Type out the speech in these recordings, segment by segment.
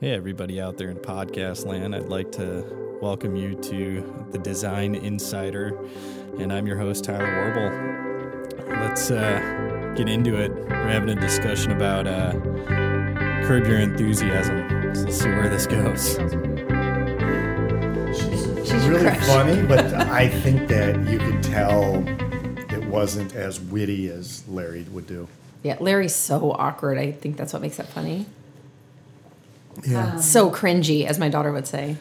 Hey, everybody out there in podcast land. I'd like to welcome you to the Design Insider, and I'm your host, Tyler Warble. Let's uh, get into it. We're having a discussion about uh, curb your enthusiasm. So let's see where this goes. She's really crush. funny, but I think that you could tell it wasn't as witty as Larry would do. Yeah, Larry's so awkward. I think that's what makes it funny. Yeah. So cringy, as my daughter would say.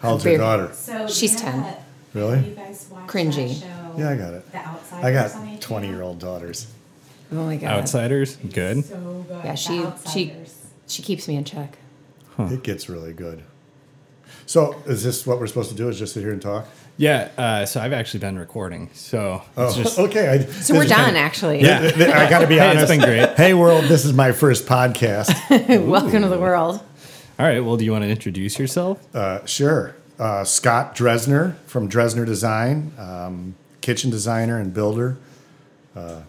How's your daughter? So She's you know 10. Really? You guys watch Cringy. That show, Yeah, I got it. The I got 20 year old daughters. Oh my god. Outsiders? Good. So good. Yeah, she she she keeps me in check. It gets really good. So, is this what we're supposed to do? Is just sit here and talk? Yeah, uh, so I've actually been recording. So Oh, it's just. okay. I, So we're done, actually. Yeah. I got to be Hey, it's honest. been great. Hey, world, this is my first podcast. Welcome to the world. All right, well, do you want to introduce yourself? Uh, sure. Uh, Scott Dresner from Dresner Design, um, kitchen designer and builder uh,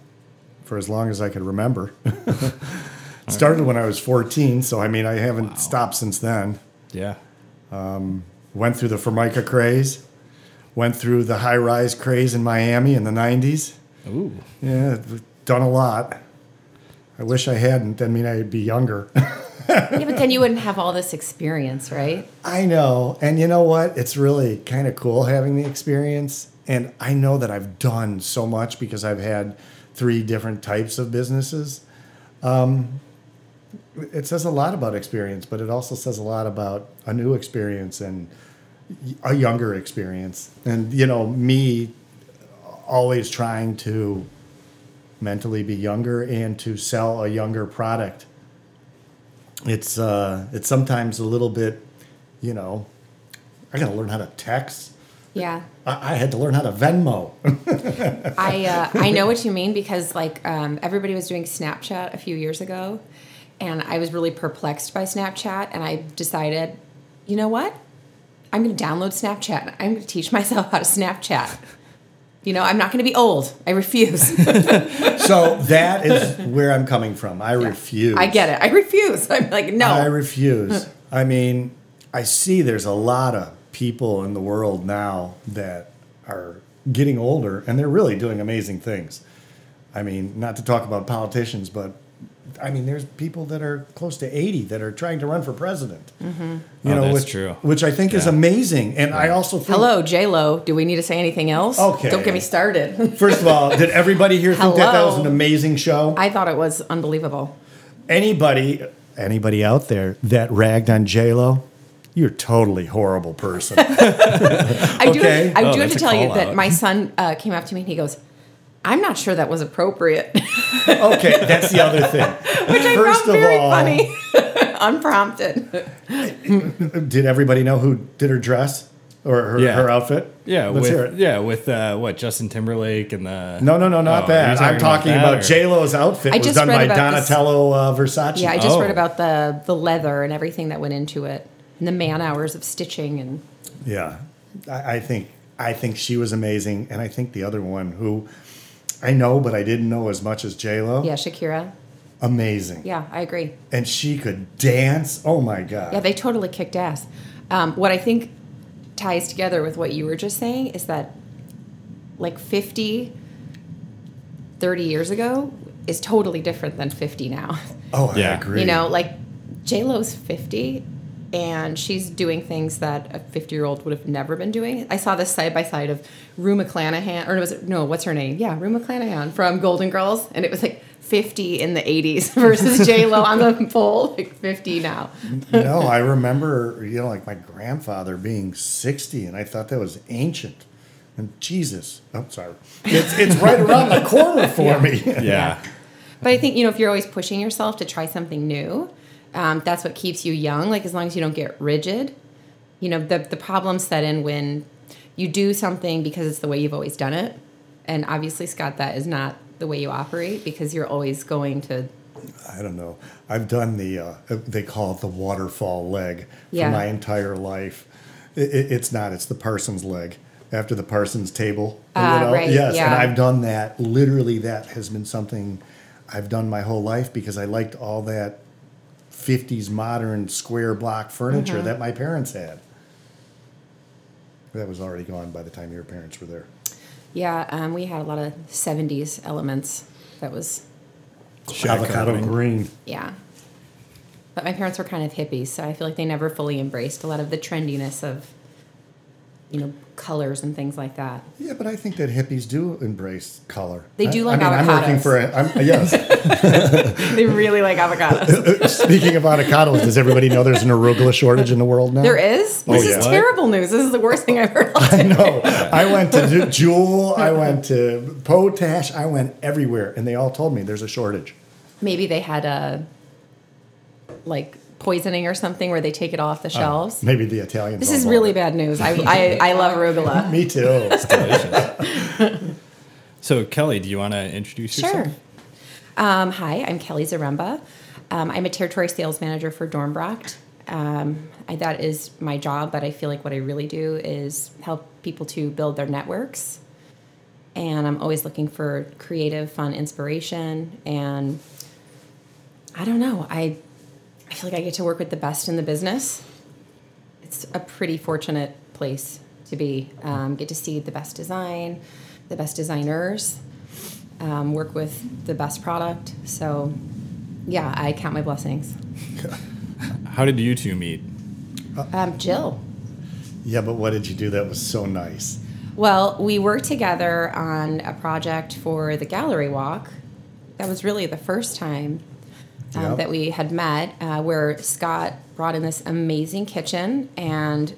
for as long as I can remember. Started when I was 14, so I mean, I haven't stopped since then. Yeah. Went through the Formica craze, went through the high rise craze in Miami in the 90s. Ooh. Yeah, done a lot. I wish I hadn't. I mean, I'd be younger. Yeah, but then you wouldn't have all this experience, right? I know. And you know what? It's really kind of cool having the experience. And I know that I've done so much because I've had three different types of businesses. Um, it says a lot about experience, but it also says a lot about a new experience and a younger experience. And, you know, me always trying to mentally be younger and to sell a younger product it's uh it's sometimes a little bit you know i gotta learn how to text Yeah. i, I had to learn how to venmo I uh, I know what you mean because like um, everybody was doing Snapchat a few years ago, and I was really perplexed by Snapchat, and I decided, you know what, I'm going to download Snapchat. I'm going to teach myself how to Snapchat. You know, I'm not going to be old. I refuse. so that is where i'm coming from i refuse I get it. I refuse. I'm like, no. i refuse i mean i see there's a lot of people in the world now that are getting older and they're really doing amazing things i mean not to talk about politicians but I mean, there's people that are close to 80 that are trying to run for president. Mm-hmm. You Oh, know, that's which, true. which I think is amazing. And I also think Hello, J Lo. Do we need to say anything else? Okay. Don't get me started. First of all, did everybody here think that that was an amazing show? I thought it was unbelievable. Anybody, anybody out there that ragged on J Lo, you're a totally horrible person. I Okay. do. I Oh, do have to tell you call that my son uh, came up to me and he goes, "I'm not sure that was appropriate," okay, that's the other thing. Which I First found very all- funny, unprompted. Did everybody know who did her dress or her, Yeah. her outfit? Yeah, Let's hear with it. yeah, with uh, what Justin Timberlake and the No, no, no, not Oh, that. you're I'm talking that, about, or- J Lo's outfit I was just done read by about this- Donatella uh, Versace. Yeah, I just Oh. read about the the leather and everything that went into it, and the man hours of stitching and Yeah, I, I think I think she was amazing, and I think the other one who I know, but I didn't know as much as J Lo. yeah, Shakira. amazing. Yeah, I agree. and she could dance. Oh my god! Yeah, they totally kicked ass. Um, what I think ties together with what you were just saying is that like 50, 30 years ago is totally different than 50 now. oh, Yeah. I agree. You know, like J Lo's 50 and she's doing things that a 50 year old would have never been doing. I saw this side by side of Rue McClanahan, or was it, no, what's her name? Yeah, Rue McClanahan from Golden Girls. And it was like 50 in the 80s versus J Lo on the pole, like 50 now. no, I remember, you know, like my grandfather being sixty, and I thought that was ancient. And Jesus, I'm sorry, it's it's right around the corner for me. yeah. But I think, you know, if you're always pushing yourself to try something new, um, that's what keeps you young. Like, as long as you don't get rigid, you know, the, the problems set in when you do something because it's the way you've always done it. And obviously, Scott, that is not the way you operate because you're always going to, I don't know. I've done the uh, they call it the waterfall leg Yeah. for my entire life. It, it, it's not. It's the Parsons leg after the Parsons table. Ah, right, Yes, and. I've done that. Literally, that has been something I've done my whole life because I liked all that 50s modern square block furniture Mm-hmm. that my parents had. That was already gone by the time your parents were there. Yeah, um, we had a lot of '70s elements. That was Avocado carpeting. green. yeah. But my parents were kind of hippies, so I feel like they never fully embraced a lot of the trendiness of, you know, colors and things like that. Yeah, but I think that hippies do embrace color. They do like I mean, I'm working for a, I'm, yes. they really like avocados. Speaking of avocados, does everybody know there's an arugula shortage in the world now? There is. Oh, This yeah. is terrible news. This is the worst thing I've heard. All I know. I went to Jewel. I went to Potash. I went everywhere, and they all told me there's a shortage. Maybe they had a like poisoning or something where they take it off the shelves. Maybe the Italians. this is really it. bad news. I, I, I love arugula. Me too. Delicious. so, Kelly, do you want to introduce Sure. yourself? Um, hi, I'm Kelly Zaremba. Um, I'm a territory sales manager for Dornbracht. Um, I, that is my job, but I feel like what I really do is help people to build their networks. And I'm always looking for creative, fun inspiration. And I don't know, I, I feel like I get to work with the best in the business. It's a pretty fortunate place to be. Um, get to see the best design, the best designers, um, work with the best product. So, yeah, I count my blessings. How did you two meet? Um, Jill. Yeah, but what did you do that was so nice? Well, we worked together on a project for the gallery walk. That was really the first time um, Yep. that we had met, uh, where Scott brought in this amazing kitchen and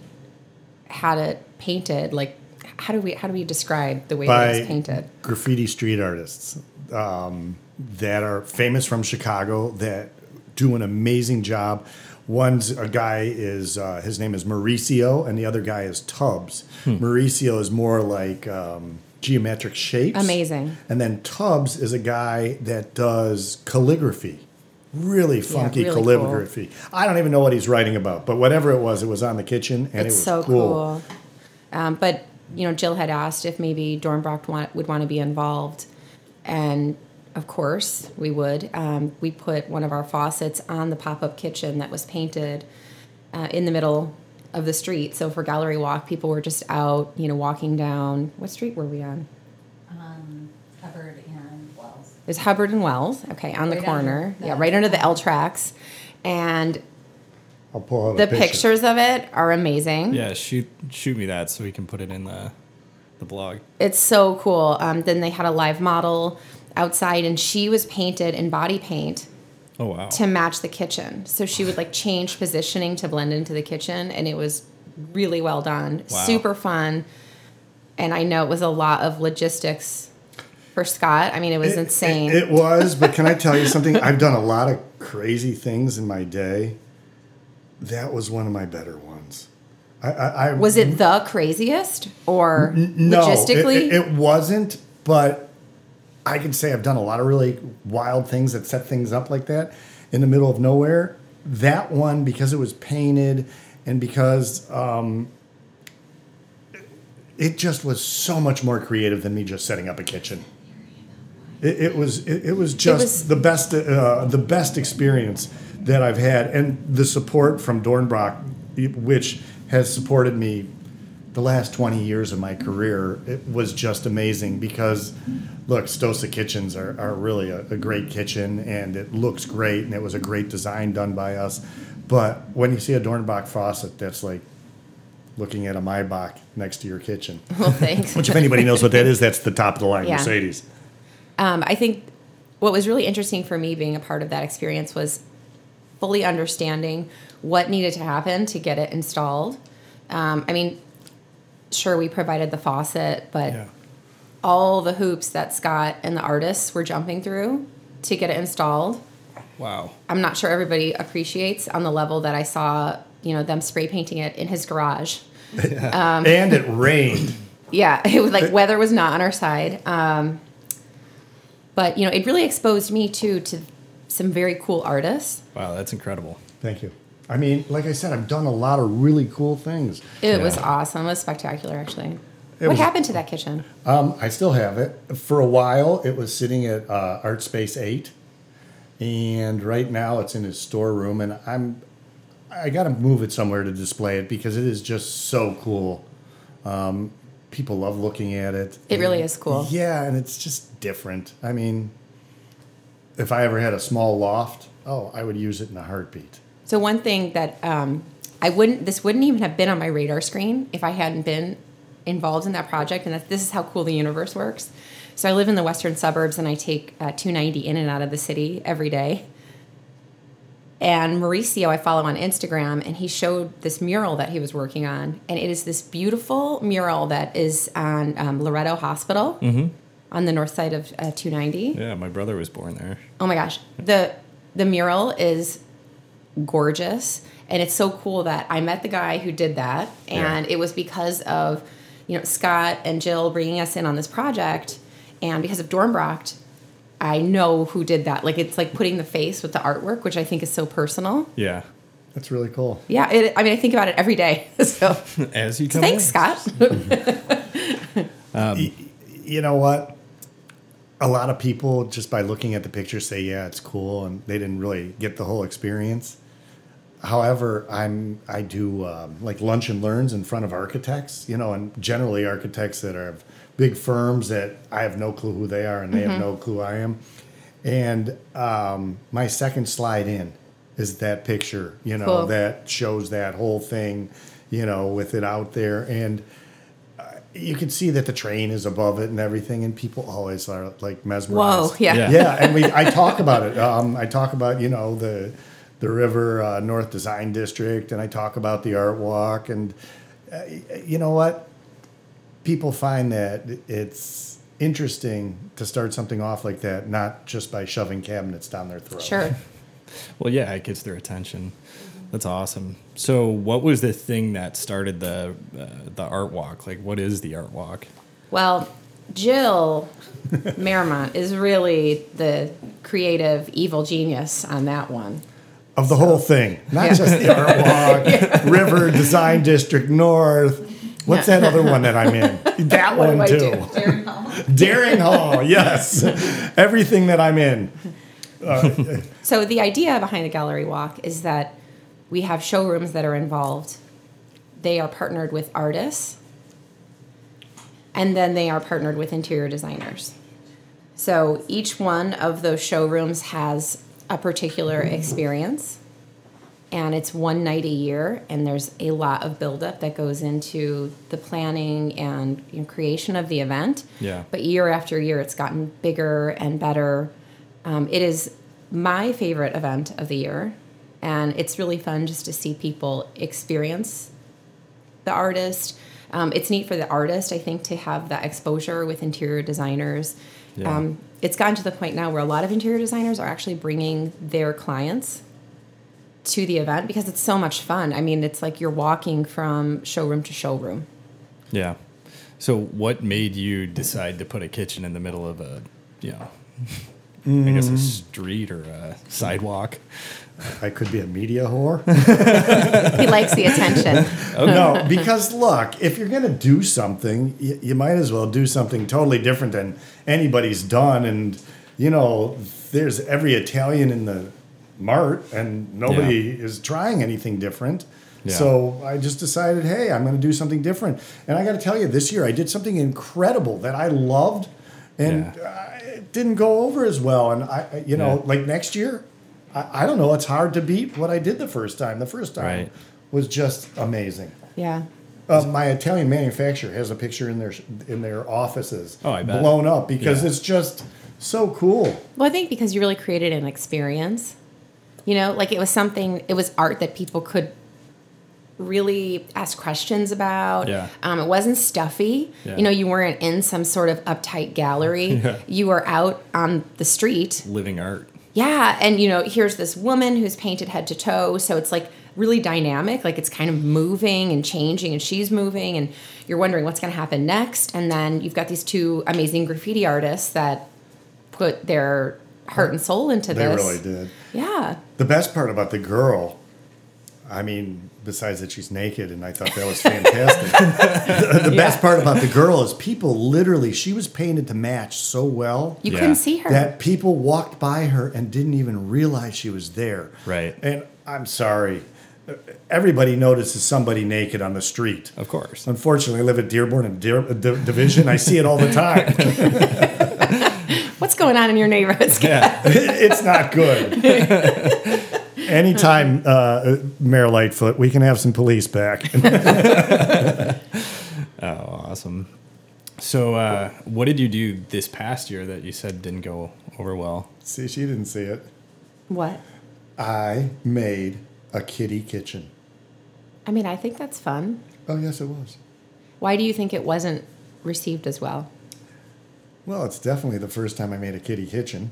had it painted. Like, how do we how do we describe the way that it was painted? graffiti street artists um, that are famous from Chicago that do an amazing job. One's a guy is uh, his name is Mauricio, and the other guy is Tubbs. Mauricio is more like um, geometric shapes. Amazing. And then Tubbs is a guy that does calligraphy. Really funky really cool. calligraphy. I don't even know what he's writing about, but whatever it was, it was on the kitchen and it was so cool. cool. Um, but you know, Jill had asked if maybe Dornbracht want, would want to be involved, and of course we would. Um, we put one of our faucets on the pop-up kitchen that was painted uh, in the middle of the street. So for gallery walk, people were just out, you know, walking down. What street were we on? Um, Hubbard and Wells. It was Hubbard and Wells. Okay, on the corner. under the yeah, right under the L L tracks, and I'll pull out the picture. pictures of it are amazing. Yeah, shoot shoot me that so we can put it in the the blog. It's so cool. Um, then they had a live model outside, and she was painted in body paint Oh wow. to match the kitchen. So she would like change positioning to blend into the kitchen, and it was really well done. Wow. Super fun. And I know it was a lot of logistics for Scott. I mean, it was It- insane. It, it was, but can I tell you something? I've done a lot of crazy things in my day. That was one of my better ones. I, I, I was it the craziest or no, it- logistically? It, it wasn't, but I can say I've done a lot of really wild things that set things up like that in the middle of nowhere. That one, because it was painted and because um, it just was so much more creative than me just setting up a kitchen. It, it was it, it was just was- the best uh, the best experience that I've had, and the support from Dornbracht, which has supported me the last 20 years of my career, it was just amazing because, look, Stosa Kitchens are, are really a, a great kitchen and it looks great and it was a great design done by us. But when you see a Dornbracht faucet, that's like looking at a Maybach next to your kitchen. well, thanks. Which, if anybody knows what that is, that's the top of the line Yeah. Mercedes. Um, I think what was really interesting for me being a part of that experience was fully understanding what needed to happen to get it installed. Um, I mean, sure, we provided the faucet, but Yeah. all the hoops that Scott and the artists were jumping through to get it installed. Wow. I'm not sure everybody appreciates on the level that I saw, you know, them spray painting it in his garage. Um, and it rained. Yeah, it was like weather was not on our side. Um, but you know, it really exposed me too to some very cool artists. Wow, that's incredible. Thank you. I mean, like I said, I've done a lot of really cool things. It was awesome. It was spectacular, actually. It what was- happened to that kitchen? Um, I still have it. For a while, it was sitting at uh, Art Space 8. and right now it's in his storeroom, and I'm I got to move it somewhere to display it because it is just so cool. Um, people love looking at it. It really is cool. Yeah, and it's just different. I mean, if I ever had a small loft, oh, I would use it in a heartbeat. So one thing that um, I wouldn't, this wouldn't even have been on my radar screen if I hadn't been involved in that project. And that, this is how cool the universe works. So I live in the western suburbs, and I take uh, 290 in and out of the city every day. And Mauricio, I follow on Instagram, and he showed this mural that he was working on, and it is this beautiful mural that is on um, Loretto Hospital on the north side of uh, 290. Yeah, my brother was born there. Oh my gosh, the the mural is gorgeous, and it's so cool that I met the guy who did that, and it was because of you know Scott and Jill bringing us in on this project, and because of Dornbracht, I know who did that. Like it's like putting the face with the artwork, which I think is so personal. Yeah. That's really cool. Yeah, it, I mean I think about it every day. So As you come thanks, in. Scott. you know what? A lot of people just by looking at the picture say, "Yeah, it's cool," and they didn't really get the whole experience. However, I'm I do um, like lunch and learns in front of architects, you know, and generally architects that are of big firms that I have no clue who they are and they have no clue I am. And um, my second slide in is that picture, you know, Cool. that shows that whole thing, you know, with it out there and you can see that the train is above it and everything, and people always are like mesmerized. Whoa, yeah. Yeah. yeah, and we I talk about it. Um, I talk about you know the the River uh, North Design District, and I talk about the Art Walk, and uh, you know what? People find that it's interesting to start something off like that, not just by shoving cabinets down their throat. Sure. Well, yeah, it gets their attention. That's awesome. So, what was the thing that started the uh, the art walk? Like, what is the art walk? Well, Jill Marymount is really the creative evil genius on that one. Of the whole thing, not Yeah. just the Art Walk, River Design District North. What's Yeah. that other one that I'm in? That What one too. Daring Hall. Daring Hall, yes. Everything that I'm in. Uh, so the idea behind the gallery walk is that we have showrooms that are involved. They are partnered with artists, and then they are partnered with interior designers. So each one of those showrooms has a particular experience, and it's one night a year, and there's a lot of buildup that goes into the planning and you know, creation of the event. Yeah. But year after year, it's gotten bigger and better. Um, it is my favorite event of the year, and it's really fun just to see people experience the artist. Um, it's neat for the artist, I think, to have that exposure with interior designers. Yeah. Um, it's gotten to the point now where a lot of interior designers are actually bringing their clients to the event because it's so much fun. I mean, it's like you're walking from showroom to showroom. Yeah. So, what made you decide to put a kitchen in the middle of a, you know, I guess a mm. street or a sidewalk? I could be a media whore. He likes the attention. no, because look, if you're going to do something, you, you might as well do something totally different than anybody's done. And, you know, there's every Italian in the mart, and nobody is trying anything different. Yeah. So I just decided, hey, I'm going to do something different. And I got to tell you, this year I did something incredible that I loved, and Yeah. it didn't go over as well. And I, I- you know, Yeah. like next year, I, I don't know. It's hard to beat what I did the first time. The first time Right. was just amazing. Yeah. Uh, my Italian manufacturer has a picture in their in their offices, Oh, I bet. blown up because Yeah. it's just so cool. Well, I think because you really created an experience. You know, like it was something, it was art that people could really ask questions about. Yeah. Um, it wasn't stuffy. Yeah. You know, you weren't in some sort of uptight gallery. Yeah. You were out on the street. Living art. Yeah. And, you know, here's this woman who's painted head to toe. So it's like really dynamic. Like it's kind of moving and changing, and she's moving, and you're wondering what's going to happen next. And then you've got these two amazing graffiti artists that put their heart and soul into They this. really did. Yeah. The best part about the girl, I mean, besides that she's naked, and I thought that was fantastic. the the best part about the girl is people literally, she was painted to match so well You Yeah. couldn't see her. that people walked by her and didn't even realize she was there. Right. And I'm sorry, everybody notices somebody naked on the street. Of course. Unfortunately, I live at Dearborn and Dear, uh, Div- Division. I see it all the time. What's going on in your neighborhood? Yeah. it's not good. Anytime, uh, Mayor Lightfoot, we can have some police back. Oh, awesome. So, uh, what did you do this past year that you said didn't go over well? see, she didn't see it. What? I made a kitty kitchen. I mean, I think that's fun. Oh, yes, it was. Why do you think it wasn't received as well? Well, it's definitely the first time I made a kitty kitchen.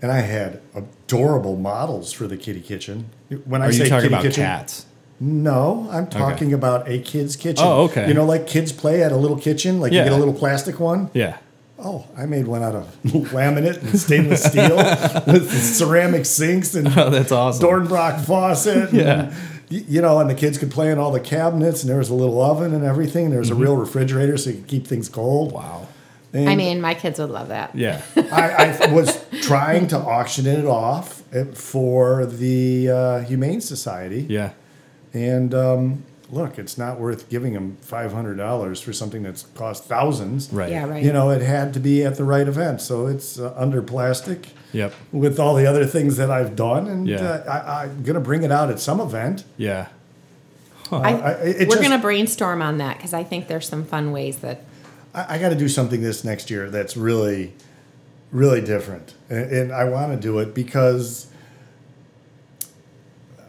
And I had adorable models for the kitty kitchen. When I Are say you talking kitty about kitchen, cats? No, I'm talking about a kid's kitchen. Oh, okay. You know, like kids play at a little kitchen, like Yeah. you get a little plastic one. Yeah. Oh, I made one out of laminate and stainless steel with ceramic sinks and Oh, that's awesome. Dornbracht faucet. Yeah. y- you know, and the kids could play in all the cabinets, and there was a little oven and everything. There was a real refrigerator so you could keep things cold. Mm-hmm. Wow. And I mean, my kids would love that. Yeah. I, I was trying to auction it off uh, for the uh, Humane Society. Yeah. And um, look, it's not worth giving them five hundred dollars for something that's cost thousands. Right. Yeah, right. You know, it had to be at the right event, so it's uh, under plastic Yep. with all the other things that I've done, and Yeah. uh, I, I'm gonna bring it out at some event. Yeah. I, I- it we're going to brainstorm on that because I think there's some fun ways that. I, I got to do something this next year that's really, really different, and, and I want to do it because uh,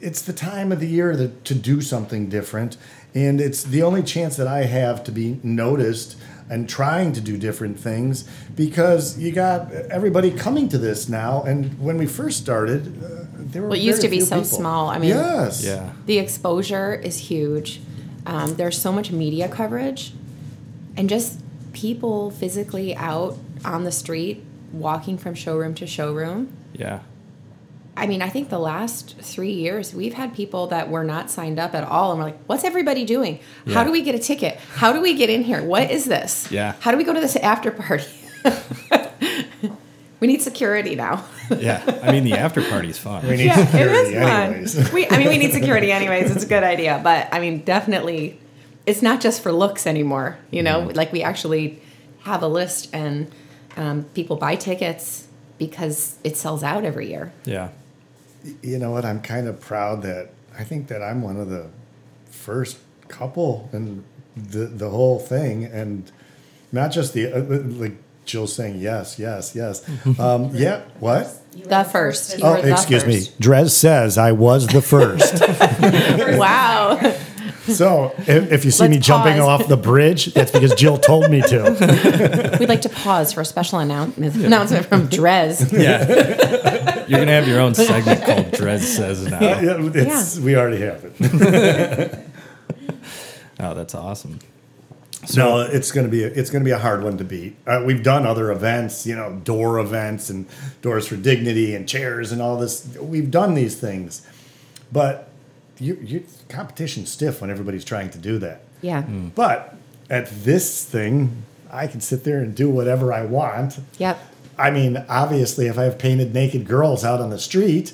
it's the time of the year to, to do something different, and it's the only chance that I have to be noticed and trying to do different things because you got everybody coming to this now, and when we first started, uh, there were Well, it used to be so people. small. I mean- yes, Yeah. The exposure is huge. Um, there's so much media coverage, and just people physically out on the street, walking from showroom to showroom. Yeah. I mean, I think the last three years we've had people that were not signed up at all, and we're like, "What's everybody doing? How do we get a ticket? How do we get in here? What is this? Yeah. How do we go to this after party? we need security now. Yeah. I mean, the after party's fun. we need yeah, it security is anyways. fun. We, I mean, we need security anyways. It's a good idea, but I mean, definitely, it's not just for looks anymore. You know, Mm-hmm. like we actually have a list, and um, people buy tickets because it sells out every year. Yeah. you know what? I'm kind of proud that I think that I'm one of the first couple in the the whole thing, and not just the uh, like Jill's saying yes, yes, yes. Um, yeah, what? You The first. You Oh, were the excuse me. first. Drez says I was the first. Wow. so if, if you see me Let's jumping pause. off the bridge, that's because Jill told me to. We'd like to pause for a special announcement, announcement from Drez. Yeah. You're going to have your own segment called Drez Says Now. Yeah, it's, We already have it. Oh, that's awesome. no, it's gonna be a, it's gonna be a hard one to beat. Uh, we've done other events, you know, door events and doors for dignity and chairs and all this. We've done these things, but you, you competition's stiff when everybody's trying to do that. Yeah. Hmm. But at this thing, I can sit there and do whatever I want. Yep. I mean, obviously, if I have painted naked girls out on the street,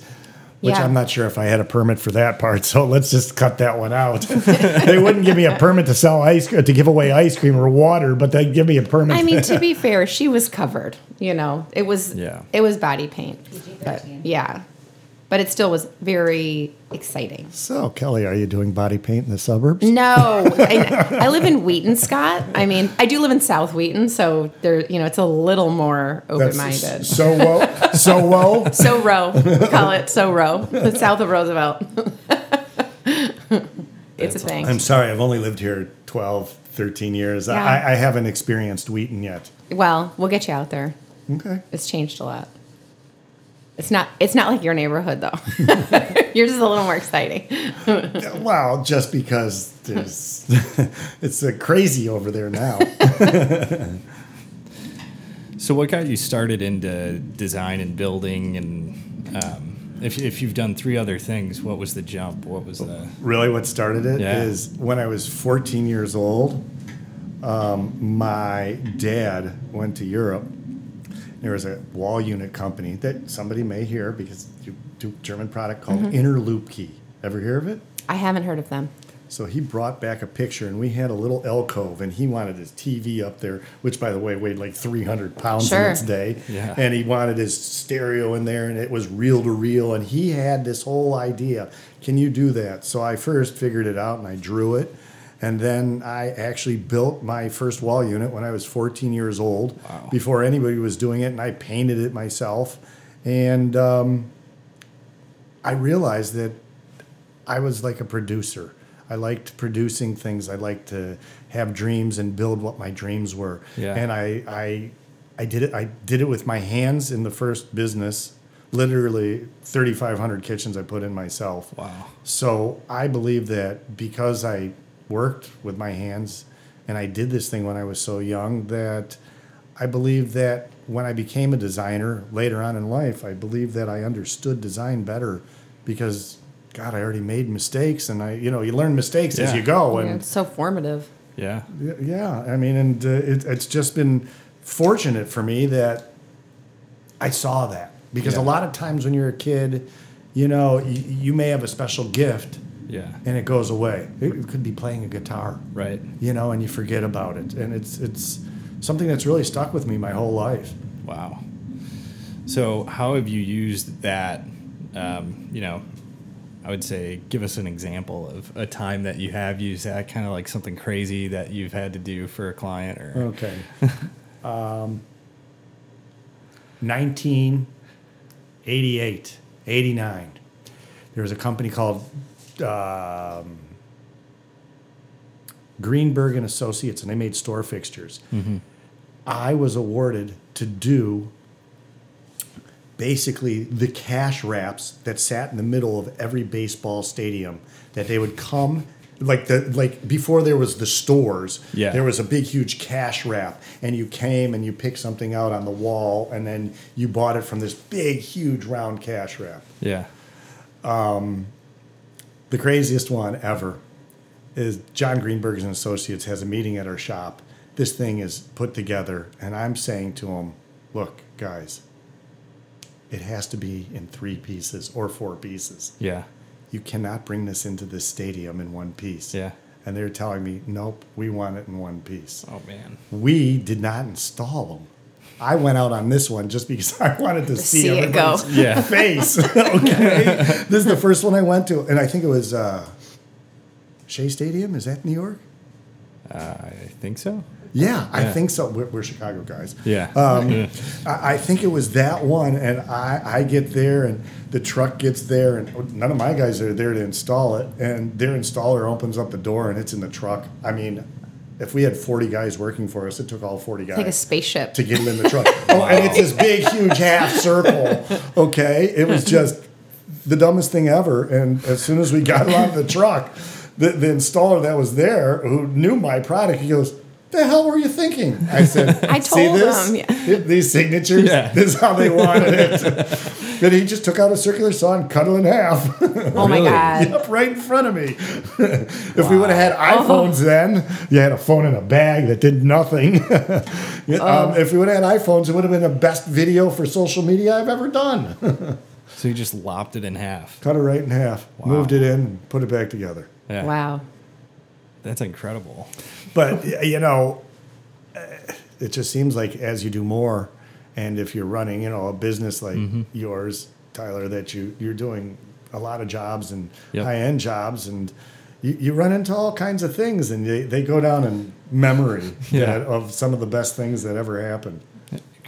which Yeah. I'm not sure if I had a permit for that part, so let's just cut that one out. they wouldn't give me a permit to sell ice to give away ice cream or water, but they'd give me a permit. I mean, to be fair, she was covered. You know, it was Yeah. it was body paint. But yeah, but it still was very exciting. so, Kelly, are you doing body paint in the suburbs? No, I, I live in Wheaton, Scott. I mean, I do live in South Wheaton, so there, you know, it's a little more open That's minded. So whoa, so whoa. So row, we call it so row, south of Roosevelt. it's a thing. I'm sorry, I've only lived here 12, 13 years. Yeah. I, I haven't experienced Wheaton yet. Well, we'll get you out there. Okay. It's changed a lot. It's not. It's not like your neighborhood though. Yours is a little more exciting. Well, just because there's, it's uh, crazy over there now. So, what got you started into design and building? And um, if if you've done three other things, what was the jump? What was the Really, what started it is Yeah. when I was 14 years old. Um, my dad went to Europe. There was a wall unit company that somebody may hear because you do German product called Mm-hmm. Interlübke. Ever hear of it? I haven't heard of them. So he brought back a picture, and we had a little alcove, and he wanted his TV up there, which, by the way, weighed like 300 pounds Sure. in its day. Yeah. And he wanted his stereo in there, and it was reel to reel, and he had this whole idea. Can you do that? So I first figured it out, and I drew it, and then I actually built my first wall unit when I was 14 years old, Wow. before anybody was doing it, and I painted it myself, and um, I realized that I was like a producer. I liked producing things. I liked to have dreams and build what my dreams were. Yeah. And I, I, I did it. I did it with my hands in the first business. Literally, 3,500 kitchens I put in myself. wow? So I believe that because I worked with my hands and I did this thing when I was so young, that I believe that when I became a designer later on in life, I believe that I understood design better because God, I already made mistakes and I, you know, you learn mistakes as you go. Yeah, And it's so formative. Yeah, yeah, I mean, and uh, it, it's just been fortunate for me that I saw that because Yeah. a lot of times when you're a kid, you know, you, you may have a special gift yeah, and it goes away. It could be playing a guitar, right. you know, and you forget about it. And it's it's something that's really stuck with me my whole life. Wow. So, how have you used that? Um, you know, I would say, give us an example of a time that you have used that, kind of like something crazy that you've had to do for a client, or Okay. um, 1988, 89. There was a company called um, Greenberg and Associates, and they made store fixtures. I was awarded to do basically the cash wraps that sat in the middle of every baseball stadium that they would come like the like before there was the stores Yeah. there was a big huge cash wrap and you came and you picked something out on the wall and then you bought it from this big huge round cash wrap yeah, the craziest one ever is John Greenberg's and Associates has a meeting at our shop. This thing is put together, and I'm saying to him, "Look, guys, it has to be in three pieces or four pieces. yeah, You cannot bring this into this stadium in one piece." yeah. And they're telling me, "Nope, we want it in one piece." Oh man, We did not install them. I went out on this one just because I wanted to see, see it go. everybody's Yeah. face. okay, this is the first one I went to, and I think it was uh, Shea Stadium. Is that New York? uh, I think so. Yeah, I Yeah. think so. We're, we're Chicago guys. Yeah, Um, Yeah. I, I think it was that one, and I, I get there, and the truck gets there, and none of my guys are there to install it, and their installer opens up the door, and it's in the truck. I mean, if we had 40 guys working for us, it took all 40 guys Like a spaceship. to get them in the truck. Oh, and it's this big, huge half circle. Okay, it was just the dumbest thing ever. And as soon as we got it on the truck, the, the installer that was there, who knew my product, he goes, "The hell were you thinking?" I said, I "See told this? him, yeah." These signatures. Yeah. This is how they wanted it." then he just took out a circular saw and cut it in half. Oh my Really? god. Yep, right in front of me. if we would have had iPhones then, you had a phone in a bag that did nothing. Yeah, um, if we would have had iPhones, it would have been the best video for social media I've ever done. so you just lopped it in half. Cut it right in half, Wow. moved it in, put it back together. Yeah, Wow. that's incredible. But you know, uh, it just seems like as you do more, and if you're running, you know, a business like Mm-hmm. yours, Tyler, that you you're doing a lot of jobs and Yep. high end jobs, and you, you run into all kinds of things, and they, they go down in memory Yeah. that, of some of the best things that ever happened.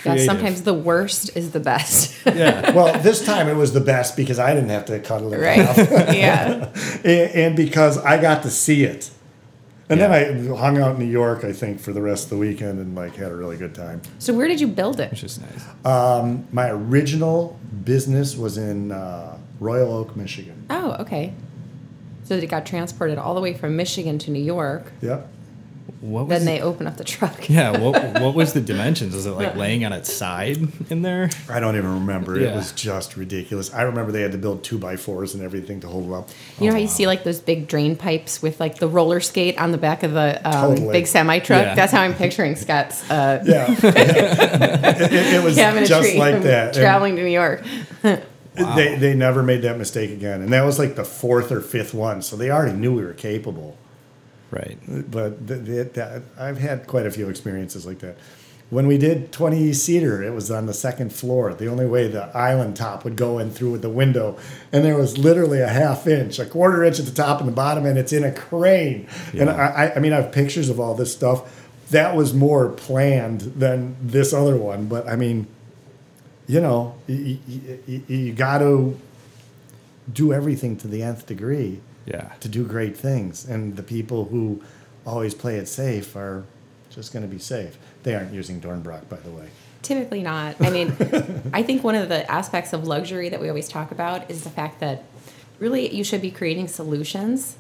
Yeah, sometimes the worst is the best. Yeah, Well, this time it was the best because I didn't have to cuddle it right? off, yeah. and, and because I got to see it. And Yeah. then I hung out in New York, I think, for the rest of the weekend and like had a really good time. So where did you build it? which is nice. My original business was in uh, Royal Oak, Michigan. Oh, okay. So it got transported all the way from Michigan to New York. Yep. What was Then it? they open up the truck. Yeah, what what was the dimensions? Was it like laying on its side in there? I don't even remember. It was just ridiculous. I remember they had to build two by fours and everything to hold them up. You know how you see like those big drain pipes with like the roller skate on the back of the um, Totally. big semi truck? Yeah. That's how I'm picturing Scott's uh, Yeah, it, it- it was just like that. And traveling to New York. They they never made that mistake again, and that was like the fourth or fifth one. So they already knew we were capable. Right. But th- th- that, I've had quite a few experiences like that. When we did 20 seater, it was on the second floor. The only way the island top would go in through the window, and there was literally a half inch, a quarter inch at the top and the bottom, and it's in a crane. And Yeah. I, I- I mean, I have pictures of all this stuff. That was more planned than this other one, but I mean, you know, you, you, you got to do everything to the nth degree Yeah. to do great things. And the people who always play it safe are just going to be safe. They aren't using Dornbracht, by the way. Typically not. I mean, I think one of the aspects of luxury that we always talk about is the fact that really you should be creating solutions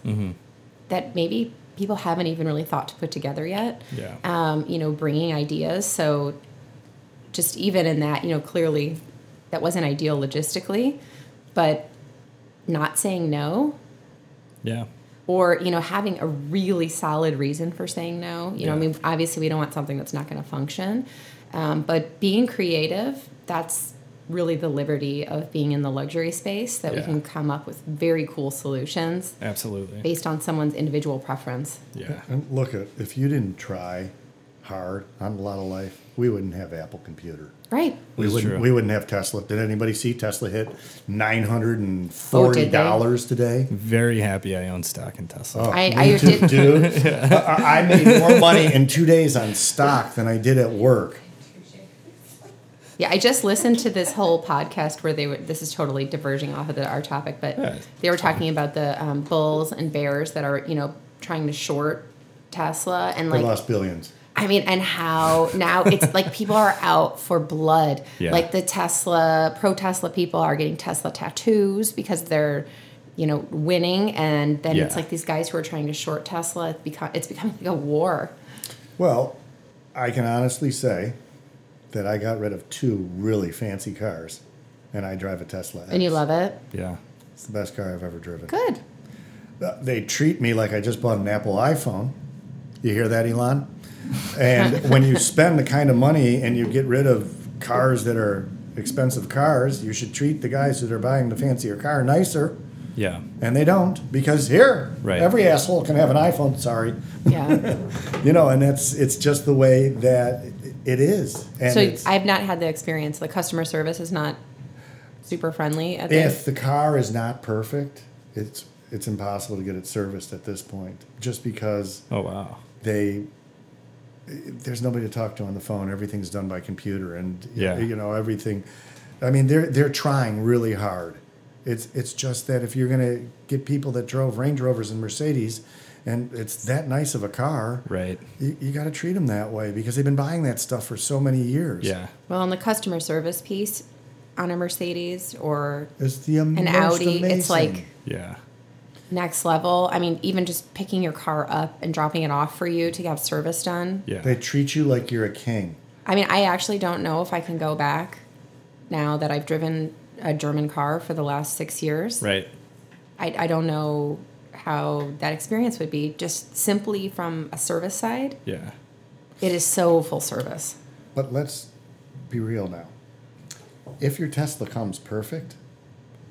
that maybe people haven't even really thought to put together yet. Yeah. Um, you know, bringing ideas. So just even in that, you know, clearly that wasn't ideal logistically, but not saying no Yeah. or you know having a really solid reason for saying no you know i mean obviously we don't want something that's not going to function um, but being creative that's really the liberty of being in the luxury space that we can come up with very cool solutions Absolutely. based on someone's individual preference Yeah. And look, if you didn't try hard on a lot of life, we wouldn't have Apple Computer. Right We It's wouldn't. true. We wouldn't have Tesla. Did anybody see Tesla hit nine hundred and forty dollars today? Very happy I own stock in Tesla. Oh, I- me I too, did- dude. I, I made more money in two days on stock than I did at work. yeah i just listened to this whole podcast where they were this is totally diverging off of the, our topic but Yeah, they were talking about the um, bulls and bears that are you know trying to short tesla and They like lost billions. I mean, and how now it's like people are out for blood. Yeah. Like the Tesla, pro Tesla people are getting Tesla tattoos because they're, you know, winning. And then it's like these guys who are trying to short Tesla. It's, become, it's becoming like a war. Well, I can honestly say that I got rid of two really fancy cars, and I drive a Tesla. X. And you love it? Yeah. It's the best car I've ever driven. Good. They treat me like I just bought an Apple iPhone. You hear that, Elon? And when you spend the kind of money and you get rid of cars that are expensive cars, you should treat the guys that are buying the fancier car nicer. Yeah. And they don't because here, Right. every asshole can have an iPhone. Sorry, Yeah. you know, and it's it's just the way that it is. And so I've not had the experience. The customer service is not super friendly at the if the car is not perfect, it's it's impossible to get it serviced at this point, just because Oh wow. they there's nobody to talk to on the phone. Everything's done by computer, and Yeah. you know everything. I mean, they're they're trying really hard. It's it's just that if you're gonna get people that drove Range Rovers and Mercedes, and it's that nice of a car, Right. you, you got to treat them that way because they've been buying that stuff for so many years. Yeah. well, on the customer service piece on a Mercedes or it's the an Audi, amazing. it's like Yeah. Next level. I mean, even just picking your car up and dropping it off for you to have service done. Yeah. they treat you like you're a king. I mean, I actually don't know if I can go back now that I've driven a German car for the last six years. right. I, I don't know how that experience would be just simply from a service side. Yeah. It is so full service. But let's be real now. If your Tesla comes perfect,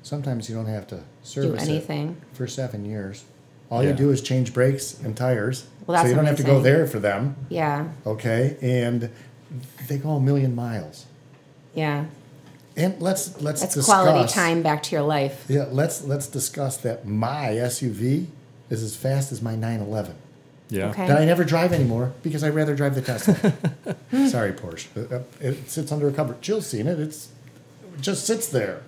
sometimes you don't have to service it anything. for seven years. All Yeah. you do is change brakes and tires, Well, that's so you don't have to go there for them. Yeah. Okay, and they go a million miles. Yeah. And let's let's That's discuss, quality time back to your life. Yeah, let's let's discuss that. My SUV is as fast as my 911. Yeah. Okay. That I never drive anymore because I'd rather drive the Tesla. Sorry, Porsche. Uh, uh, It sits under a cover. Jill's seen it. It's it just sits there.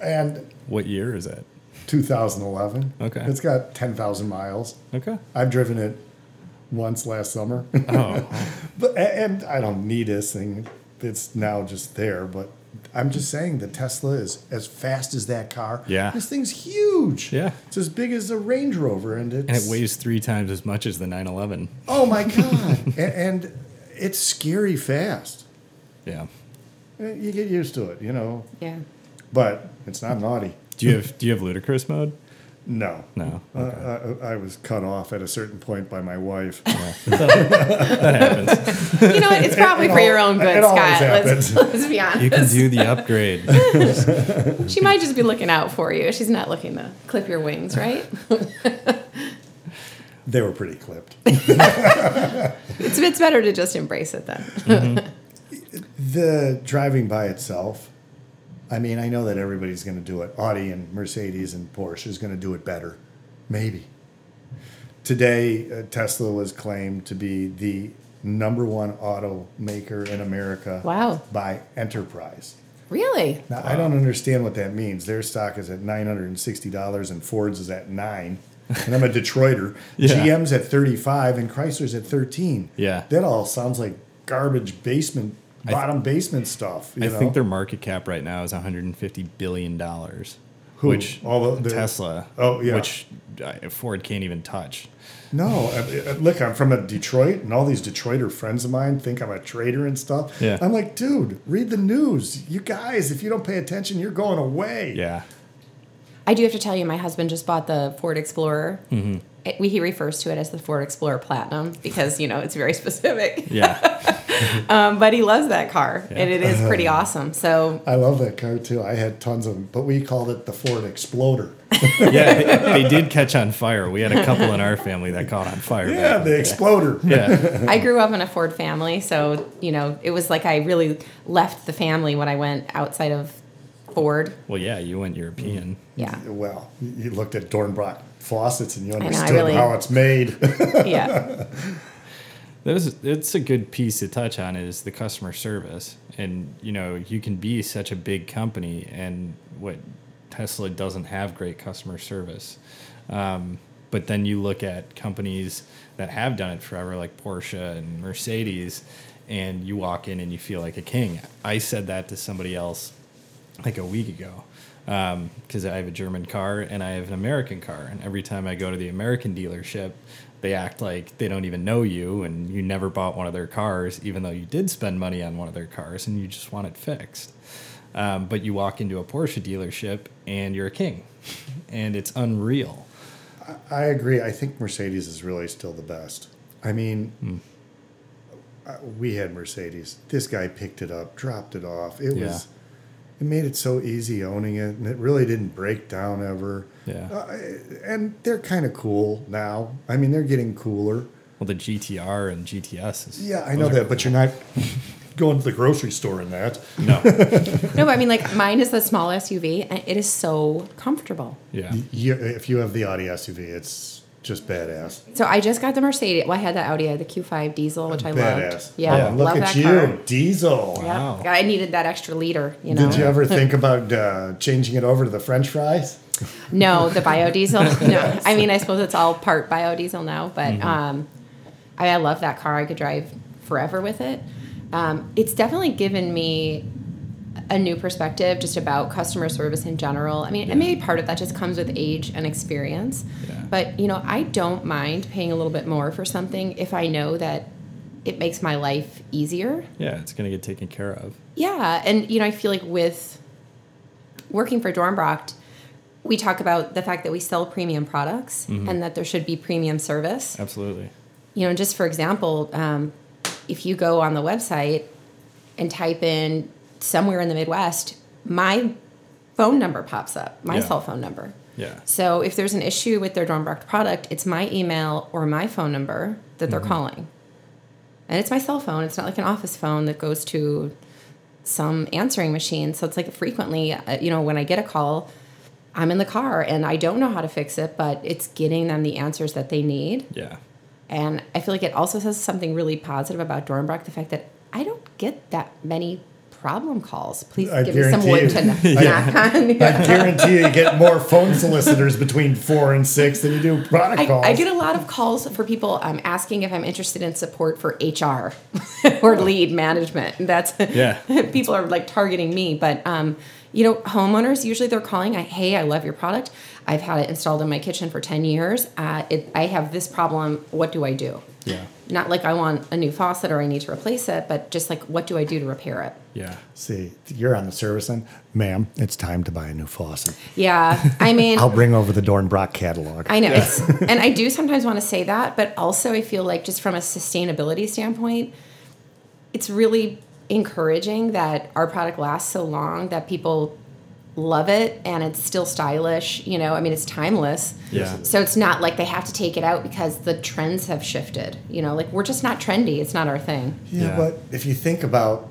And What year is that? 2011. Okay. It's got 10,000 miles. Okay. I've driven it once last summer. Oh. but and I don't need this thing. It's now just there, but I'm just saying the Tesla is as fast as that car. Yeah. This thing's huge. Yeah. It's as big as a Range Rover, and it's And it weighs three times as much as the 911. Oh my god! and, and it's scary fast. Yeah. Eh, You get used to it, you know. Yeah. But it's not naughty. Do you have Do you have ludicrous mode? No. No. Uh, I, I was cut off at a certain point by my wife. That happens. You know what? It's probably It for your al- own good, it always Scott. Let's, happens. let's be honest. You can do the upgrade. She might just be looking out for you. She's not looking to clip your wings, right? They were pretty clipped. It's it's better to just embrace it then. The driving by itself, I mean, I know that everybody's going to do it. Audi and Mercedes and Porsche is going to do it better. Maybe. Today, uh, Tesla was claimed to be the number one automaker in America Wow. by enterprise. Really? Now, I don't understand what that means. Their stock is at $960 and Ford's is at 9 And I'm a Detroiter. Yeah. GM's at 35 and Chrysler's at 13 Yeah. That all sounds like garbage basement, bottom basement stuff. You I know? think their market cap right now is 150 billion dollars. Who? Which All the- the- Tesla. Oh, yeah. Which uh, Ford can't even touch. No, uh, uh, look, I'm from a Detroit, and all these Detroiter friends of mine think I'm a traitor and stuff. Yeah. I'm like, dude, read the news. You guys, if you don't pay attention, you're going away. Yeah. I do have to tell you, my husband just bought the Ford Explorer. Mm-hmm. It, we, he refers to it as the Ford Explorer Platinum because you know it's very specific. Yeah. Um, but he loves that car, and it is Uh-huh. pretty awesome. So I love that car too. I had tons of them, but we called it the Ford Exploder. yeah. They, they did catch on fire. We had a couple in our family that caught on fire. Yeah, the Exploder. Yeah. I grew up in a Ford family, so you know it was like I really left the family when I went outside of Ford. Well, yeah, you went European. Yeah, Well, you you looked at Dornbracht faucets and you know, understood really- how it's made. yeah. There's, it's a good piece to touch on is the customer service. And, you know, you can be such a big company and what Tesla doesn't have great customer service. Um, but then you look at companies that have done it forever, like Porsche and Mercedes, and you walk in and you feel like a king. I said that to somebody else like a week ago because I have a German car and I have an American car. And every time I go to the American dealership, they act like they don't even know you and you never bought one of their cars, even though you did spend money on one of their cars and you just want it fixed. Um, but you walk into a Porsche dealership and you're a king, and it's unreal. I agree. I think Mercedes is really still the best. I mean, uh, we had Mercedes. This guy picked it up, dropped it off. It Yeah. was, it made it so easy owning it, and it really didn't break down ever. Yeah. Uh, and they're kind of cool now. I mean, they're getting cooler. Well, the GTR and GTS is Yeah, I know that, but you're not going to the grocery store in that. no, No, but I mean, like mine is the small SUV, and it is so comfortable. yeah, You, if you have the Audi SUV, it's just badass. So I just got the Mercedes. Well, I had that Audi, I had the Q5 diesel, which I Badass. loved. Yeah, Oh, look love at that you, car. diesel. Yeah, Wow. I needed that extra liter. You know. Did you ever think about uh, changing it over to the French fries? No, the biodiesel. No, I mean I suppose it's all part biodiesel now, but Mm-hmm. um, I, I love that car. I could drive forever with it. Um, it's definitely given me a new perspective just about customer service in general. I mean, and maybe part of that just comes with age and experience. Yeah. But you know, I don't mind paying a little bit more for something if I know that it makes my life easier. yeah. It's gonna get taken care of. Yeah, and you know, I feel like with working for Dornbracht, we talk about the fact that we sell premium products and that there should be premium service. Absolutely. You know, just for example, um, if you go on the website and type in somewhere in the Midwest, my phone number pops up, my Yeah. cell phone number. Yeah. So if there's an issue with their Dornbracht product, it's my email or my phone number that Mm-hmm. they're calling. And it's my cell phone. It's not like an office phone that goes to some answering machine. So it's like frequently, uh, you know, when I get a call, I'm in the car and I don't know how to fix it, but it's getting them the answers that they need. Yeah. And I feel like it also says something really positive about Dornbracht, the fact that I don't get that many problem calls. Please I give me some guarantee wood you- to knock on. I guarantee you, you get more phone solicitors between four and six than you do product I, calls. I get a lot of calls for people um, asking if I'm interested in support for HR or lead management. That's Yeah. people are like targeting me, but um, you know, homeowners usually they're calling. I, hey, I love your product. I've had it installed in my kitchen for ten years. Uh, it, I have this problem. What do I do? Yeah. Not like I want a new faucet or I need to replace it, but just like what do I do to repair it? Yeah. See, you're on the service end. Ma'am, it's time to buy a new faucet. Yeah, I mean, I'll bring over the Dornbracht catalog. I know it's, and I do sometimes want to say that, but also I feel like just from a sustainability standpoint, it's really encouraging that our product lasts so long that people love it and it's still stylish. You know, I mean, it's timeless. Yeah. So it's not like they have to take it out because the trends have shifted. You know, like we're just not trendy. It's not our thing. Yeah, Yeah. but if you think about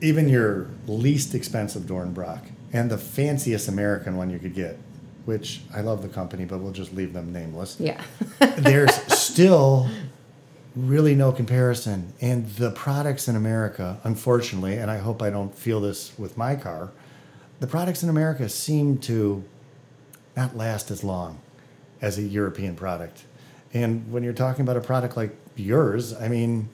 even your least expensive Dornbracht and the fanciest American one you could get, which I love the company, but we'll just leave them nameless. Yeah. There's still really no comparison. And the products in America, unfortunately, and I hope I don't feel this with my car, the products in America seem to not last as long as a European product. And when you're talking about a product like yours, I mean,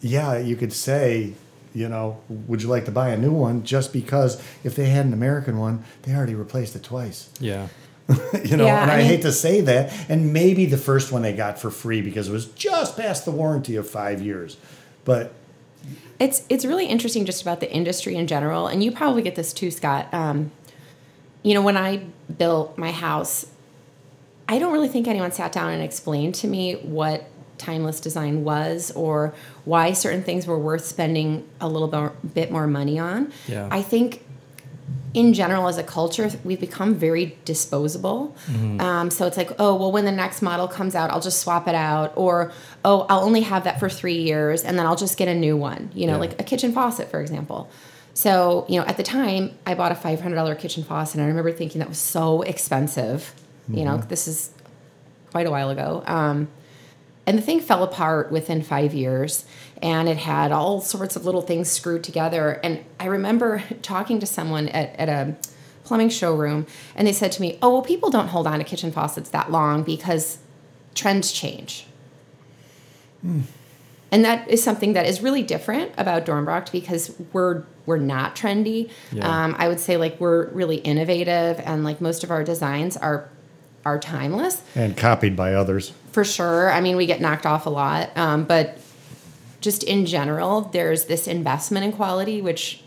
yeah, you could say, you know, would you like to buy a new one? Just because if they had an American one, they already replaced it twice. Yeah. you know, Yeah, and I I, mean- hate to say that. And maybe the first one they got for free because it was just past the warranty of five years. But It's it's really interesting just about the industry in general, and you probably get this too, Scott. Um, you know, when I built my house, I don't really think anyone sat down and explained to me what timeless design was or why certain things were worth spending a little bit, more money on. Yeah. I think in general as a culture we've become very disposable. Um, so it's like oh well when the next model comes out i'll just swap it out. Or oh i'll only have that for three years and then i'll just get a new one. You know Yeah. like a kitchen faucet for example. So you know at the time i bought a $500 kitchen faucet and i remember thinking that was so expensive. You know this is quite a while ago. Um, and the thing fell apart within five years and it had all sorts of little things screwed together and i remember talking to someone at, at a plumbing showroom and they said to me oh well people don't hold on to kitchen faucets that long because trends change and that is something that is really different about Dornbracht because we're we're not trendy. Yeah. Um, I would say like we're really innovative and like most of our designs are are timeless and copied by others. for sure. I mean, we get knocked off a lot, um, but just in general, there's this investment in quality which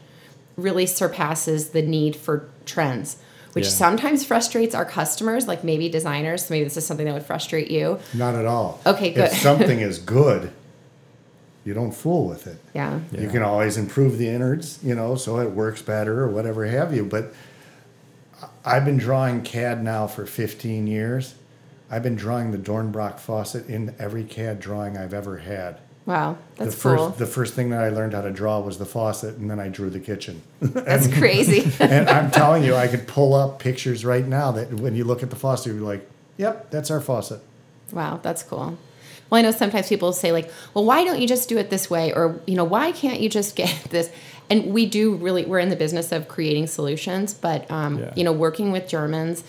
really surpasses the need for trends, which Yeah. sometimes frustrates our customers, like maybe designers. Maybe this is something that would frustrate you. Not at all. Okay, good. If something is good, you don't fool with it. Yeah. You can always improve the innards, you know, so it works better or whatever have you. But I- I've been drawing CAD now for 15 years. I've been drawing the Dornbracht faucet in every CAD drawing I've ever had. Wow, that's the first cool. the first thing that I learned how to draw was the faucet and then I drew the kitchen. That's crazy. and I'm telling you, I could pull up pictures right now that when you look at the faucet, you're like, "Yep, that's our faucet." Wow, that's cool. Well, I know sometimes people say like, "Well, why don't you just do it this way?" or you know, "Why can't you just get this?" And we do really. We're in the business of creating solutions, but um, Yeah. you know, working with Germans,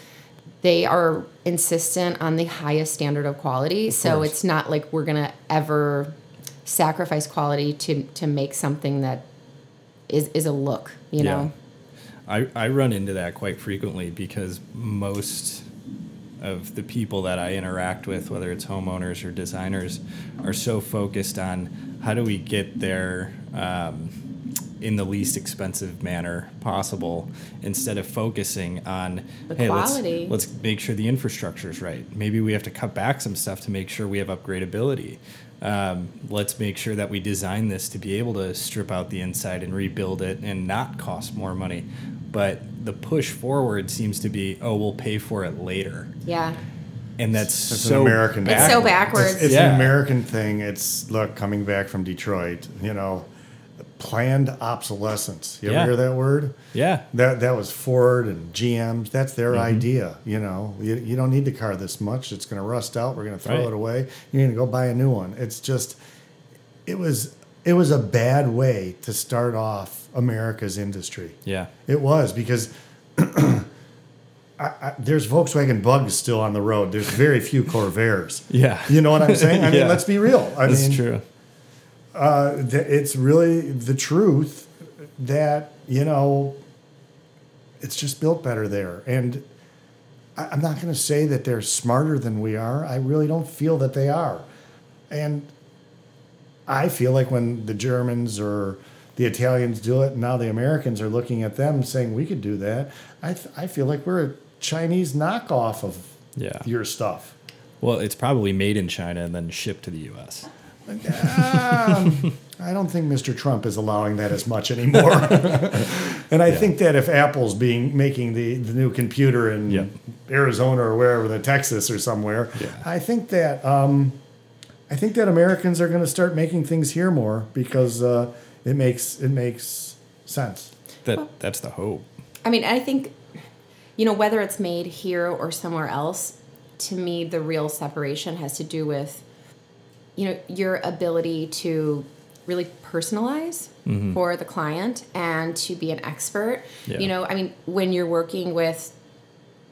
they are insistent on the highest standard of quality. so it's not like we're gonna ever sacrifice quality to to make something that is is a look. You know. I, I run into that quite frequently because most of the people that I interact with, whether it's homeowners or designers, are so focused on how do we get there um, in the least expensive manner possible instead of focusing on The hey quality. let's let's make sure the infrastructure is right. Maybe we have to cut back some stuff to make sure we have upgradability. Um, let's make sure that we design this to be able to strip out the inside and rebuild it and not cost more money. But the push forward seems to be, oh, we'll pay for it later, Yeah. and that's It's so an American. It's so backwards. It's, it's Yeah. an American thing. It's look coming back from Detroit. You know, planned obsolescence. You Yeah. ever hear that word? Yeah, That that was Ford and GM's. That's their Mm-hmm. idea. You know, you, you don't need the car this much. It's going to rust out. We're going to throw Right. it away. You're going to go buy a new one. It's just, it was it was a bad way to start off America's industry. Yeah. It was because I, I, there's Volkswagen Bugs still on the road. There's very few Corvairs. Yeah. You know what I'm saying? I mean, Yeah. let's be real. I mean That's mean, true. Uh, th- it's really the truth that you know it's just built better there. And I, i'm not going to say that they're smarter than we are. I really don't feel that they are. And i feel like when the germans or the italians do it now the americans are looking at them saying we could do that. I, th- I feel like we're a chinese knockoff of Yeah. your stuff. Well, it's probably made in China and then shipped to the U.S. Um, I don't think Mr. Trump is allowing that as much anymore. and I think that if Apple's being making the, the new computer in Yeah. Arizona or wherever, the Texas or somewhere, Yeah. I think that um, I think that Americans are going to start making things here more because uh, it makes it makes sense. That that's the hope. I mean, I think, you know, whether it's made here or somewhere else, to me, the real separation has to do with, you know, your ability to really personalize mm-hmm. for the client and to be an expert. Yeah. You know, I mean, when you're working with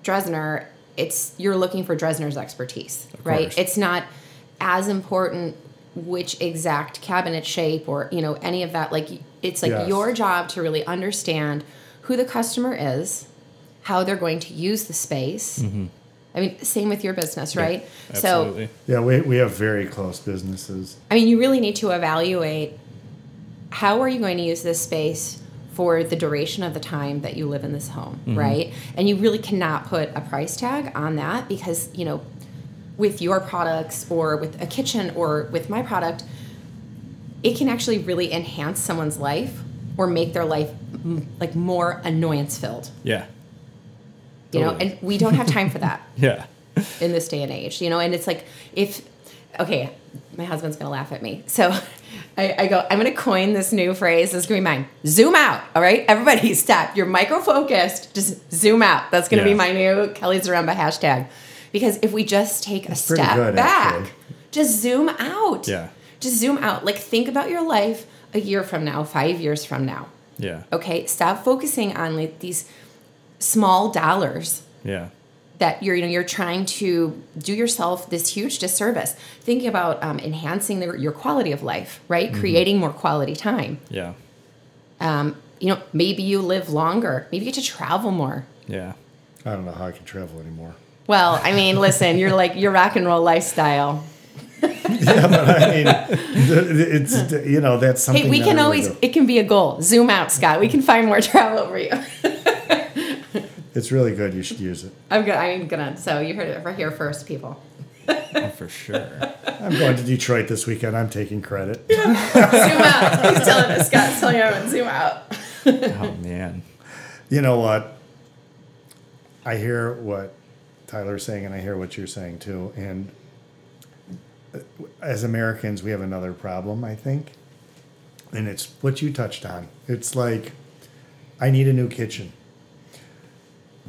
Dresner, it's you're looking for Dresner's expertise, right? It's not as important which exact cabinet shape or you know any of that like it's like Yes. your job to really understand who the customer is how they're going to use the space mm-hmm. I mean same with your business right so Absolutely. Yeah, we, we have very close businesses. i mean you really need to evaluate how are you going to use this space for the duration of the time that you live in this home mm-hmm. right and you really cannot put a price tag on that because you know with your products or with a kitchen or with my product it can actually really enhance someone's life or make their life m- like more annoyance filled Yeah. You know and we don't have time for that Yeah. in this day and age, you know, and it's like if okay, my husband's gonna laugh at me. So I, I go, I'm gonna coin this new phrase, this is gonna be mine. Zoom out. All right. Everybody stop. You're micro focused. Just zoom out. That's gonna be my new Kelly Zaremba hashtag. Because if we just take a step good, back, actually. just zoom out. Yeah. Just zoom out. Like think about your life a year from now, five years from now. Yeah. Okay. Stop focusing on like these small dollars Yeah. that you're you know you're trying to do yourself this huge disservice thinking about um, enhancing the, your quality of life right creating more quality time Yeah. um, you know maybe you live longer maybe you get to travel more Yeah. I don't know how I can travel anymore. well i mean listen you're like your rock and roll lifestyle yeah, but I mean, it's you know that's something. hey we that can I always do. it can be a goal zoom out scott we can find more travel for you It's really good. You should use it. i'm gonna i'm gonna so you heard it right here first people Oh, for sure. I'm going to Detroit this weekend. I'm taking credit. zoom out he's telling us scott's telling everyone zoom out Oh man. You know what? I hear what Tyler's saying, and I hear what you're saying too. And uh, as Americans, we have another problem, I think, and it's what you touched on. It's like, I need a new kitchen.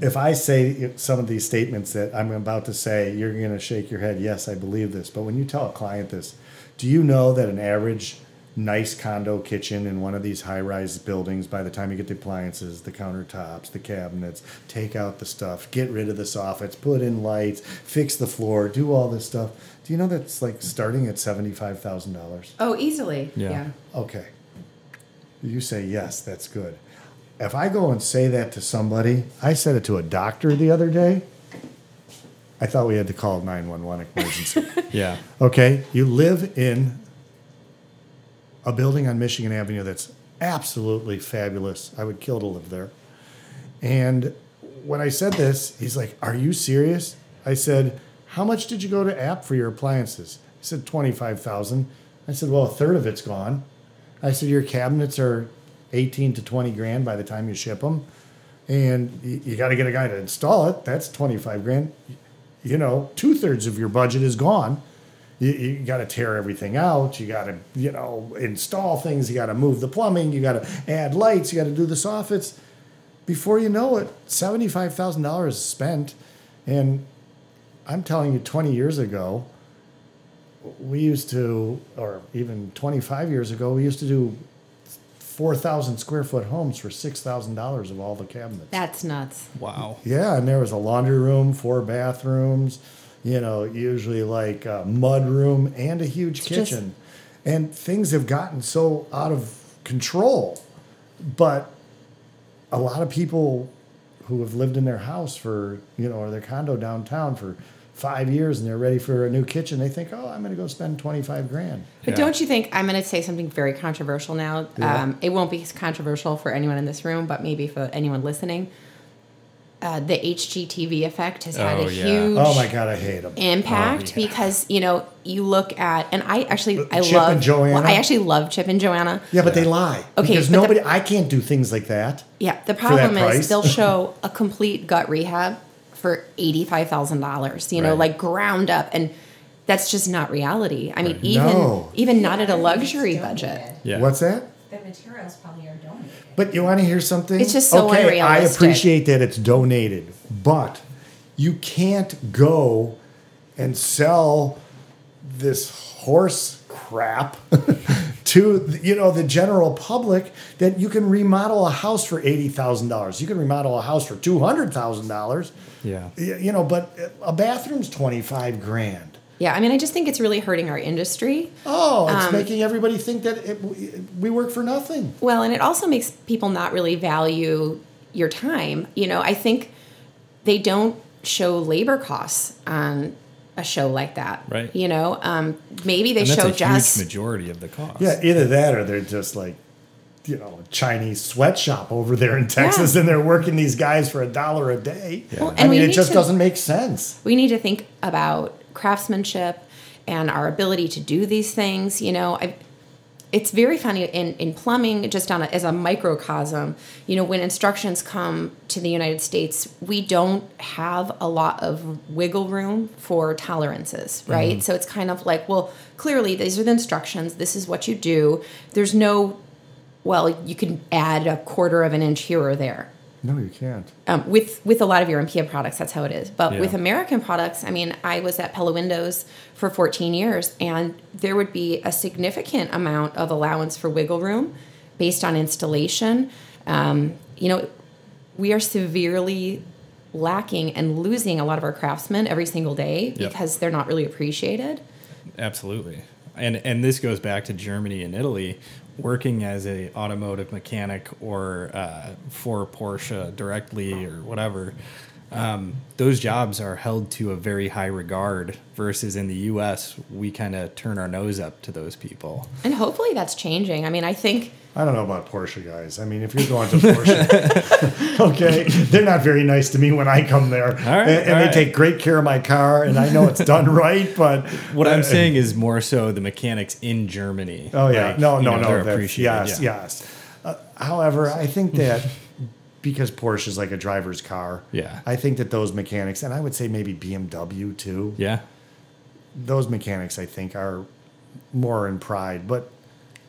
If I say some of these statements that I'm about to say, you're going to shake your head. Yes, I believe this. But when you tell a client this, do you know that an average nice condo kitchen in one of these high rise buildings, by the time you get the appliances, the countertops, the cabinets, take out the stuff, get rid of the soffits, put in lights, fix the floor, do all this stuff? Do you know that's like starting at $75,000? oh easily Yeah. yeah. Okay. You say, yes, that's good. If I go and say that to somebody, I said it to a doctor the other day. I thought we had to call 911 emergency. Yeah. okay. You live in a building on Michigan Avenue that's absolutely fabulous. I would kill to live there. And when I said this, he's like, Are you serious? I said, How much did you go to app for your appliances? He said, 25000 I said, Well, a third of it's gone. I said, Your cabinets are 18 to 20 grand by the time you ship them. And you, you got to get a guy to install it. That's 25 grand. You know, two thirds of your budget is gone. You, you got to tear everything out. You got to, you know, install things. You got to move the plumbing. You got to add lights. You got to do the soffits. Before you know it, seventy-five thousand dollars is spent, and I'm telling you, twenty years ago, we used to, or even 25 years ago, we used to do 4,000 square foot homes for $6,000 of all the cabinets. That's nuts. Wow. Yeah, and there was a laundry room, four bathrooms, you know, usually like a mud room and a huge It's just- kitchen. and things have gotten so out of control. But a lot of people who have lived in their house for, you know, or their condo downtown for five years and they're ready for a new kitchen, they think, oh, I'm going to go spend 25 grand. But Yeah. don't you think I'm going to say something very controversial now? Yeah. Um, it won't be controversial for anyone in this room, but maybe for anyone listening. Uh, the HGTV effect has had Oh, a yeah. huge Oh my God, I hate them. impact Oh, yeah. because you know you look at and I actually I Chip love and Joanna? well, I actually love Chip and Joanna. Yeah, but they lie. Okay, because but the- nobody, I can't do things like that. Yeah, the that problem price? is they'll show a complete gut rehab for eighty five thousand dollars. You know, Right. like ground up, and that's just not reality. I mean, even No. even not at a luxury budget. Yeah. What's that? The materials probably are donated. But you want to hear something? It's just so okay, I appreciate that it's donated, but you can't go and sell this horse crap to you know the general public that you can remodel a house for eighty thousand dollars. You can remodel a house for two hundred thousand dollars. Yeah. You know, but a bathroom's twenty five grand. Yeah, I mean, I just think it's really hurting our industry. Oh, it's Um, making everybody think that it, we work for nothing. Well, and it also makes people not really value your time. You know, I think they don't show labor costs on a show like that. Right. You know, um, maybe they And that's show a just huge majority of the cost. Yeah, either that or they're just like, you know, a Chinese sweatshop over there in Texas, and they're working these guys for a dollar a day. Well, I and we mean, it just to- doesn't make sense. we need to think about craftsmanship and our ability to do these things. You know, I, it's very funny in, in plumbing, just on a, as a microcosm. You know, when instructions come to the United States, we don't have a lot of wiggle room for tolerances, mm-hmm. right? So it's kind of like, well, clearly these are the instructions. This is what you do. There's no, well, you can add a quarter of an inch here or there No, you can't. um, with with a lot of European products, that's how it is. But Yeah. with American products, I mean, I was at Pella Windows for 14 years, and there would be a significant amount of allowance for wiggle room based on installation. Um, you know, we are severely lacking and losing a lot of our craftsmen every single day Yep. because they're not really appreciated. Absolutely. And and this goes back to Germany and Italy. Working as a automotive mechanic or uh, for Porsche directly or whatever, um, those jobs are held to a very high regard. Versus in the U.S., we kind of turn our nose up to those people. And hopefully that's changing. I mean, I think I don't know about Porsche guys. I mean, if you're going to Porsche, okay, they're not very nice to me when I come there, right, and, and they right. take great care of my car, and I know it's done right. But What uh, I'm saying is more so the mechanics in Germany. Oh yeah, Like, no, you no, know, no. appreciated. yes, yeah. yes. Uh, however, I think that because Porsche is like a driver's car, Yeah. I think that those mechanics, and I would say maybe BMW too. Yeah. Those mechanics, I think, are more in pride. But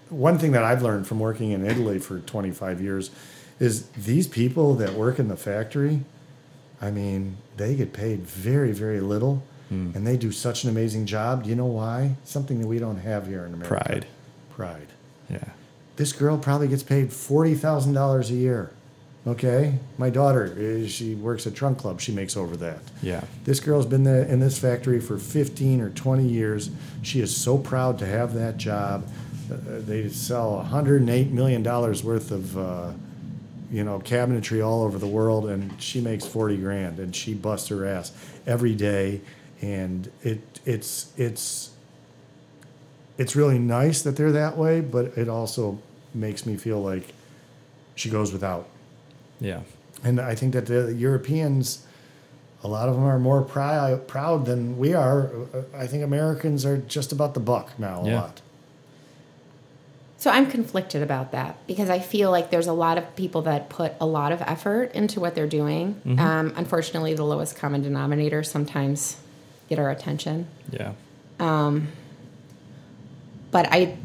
one thing that I've learned from working in Italy for 25 years is these people that work in the factory. I mean, they get paid very, very little, Hmm. and they do such an amazing job. Do you know why? Something that we don't have here in America. Pride. Pride Yeah. this girl probably gets paid forty thousand dollars a year. Okay, my daughter she works at Trunk Club. She makes over that. Yeah. This girl's been there in this factory for fifteen or twenty years. She is so proud to have that job. Uh, they sell hundred and eight million dollars worth of. Uh, you know, cabinetry all over the world, and she makes forty grand, and she busts her ass every day, and it it's it's it's really nice that they're that way, but it also makes me feel like she goes without. Yeah. And I think that the Europeans, a lot of them are more pri- proud than we are. Uh, I think Americans are just about the buck now a Yeah. lot. So I'm conflicted about that because I feel like there's a lot of people that put a lot of effort into what they're doing. Um, unfortunately, the lowest common denominator sometimes get our attention. Yeah. Um, But I,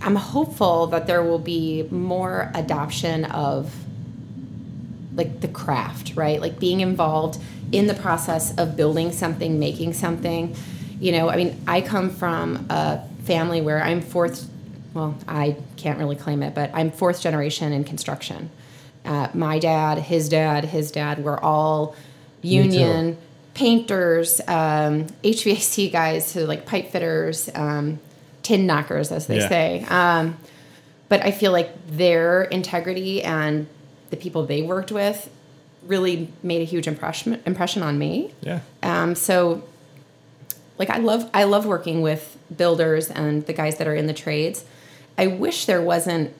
I'm hopeful that there will be more adoption of like the craft, right? Like being involved in the process of building something, making something. You know, I mean, I come from a family where I'm fourth. Well, I can't really claim it, but I'm fourth generation in construction. Uh, my dad, his dad, his dad were all union painters, um, HVAC guys, so like pipe fitters, um, tin knockers, as they Yeah. say. Um, but I feel like their integrity and the people they worked with really made a huge impression impression on me. Yeah. Um, so, like, I love I love working with builders and the guys that are in the trades. I wish there wasn't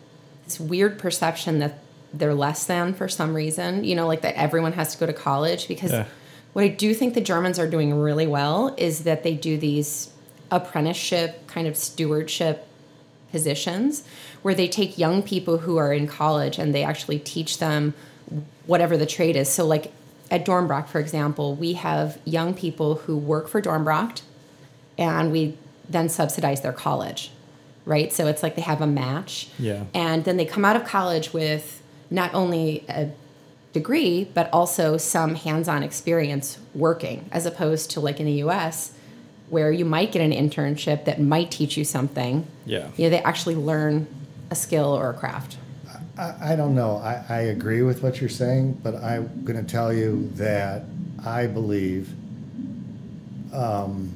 this weird perception that they're less than for some reason. You know, like that everyone has to go to college because Yeah. what I do think the Germans are doing really well is that they do these apprenticeship kind of stewardship positions where they take young people who are in college and they actually teach them whatever the trade is. So, like at Dornbracht, for example, we have young people who work for Dornbracht and we then subsidize their college, right? So it's like they have a match. Yeah. And then they come out of college with not only a degree, but also some hands on experience working, as opposed to like in the US, where you might get an internship that might teach you something. Yeah. You know, they actually learn a skill or a craft. I, I don't know. I, I agree with what you're saying, but I'm going to tell you that I believe, um,